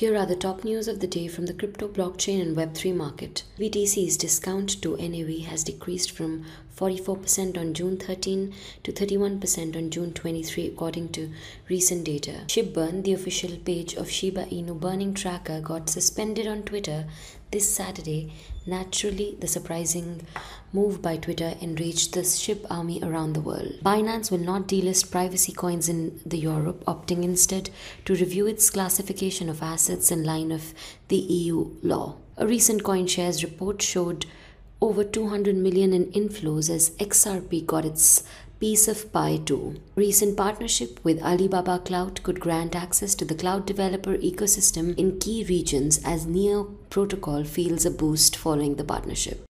Here are the top news of the day from the crypto, blockchain, and Web3 market. BTC's discount to NAV has decreased from 44% on June 13 to 31% on June 23, according to recent data. ShibBurn, the official page of Shiba Inu burning tracker, got suspended on Twitter this Saturday. Naturally, the surprising move by Twitter enraged the SHIB army around the world. Binance will not delist privacy coins in the Europe, opting instead to review its classification of assets in line of the EU law. A recent CoinShares report showed over 200 million in inflows as XRP got its piece of pie too. Recent partnership with Alibaba Cloud could grant access to the cloud developer ecosystem in key regions as Neo Protocol feels a boost following the partnership.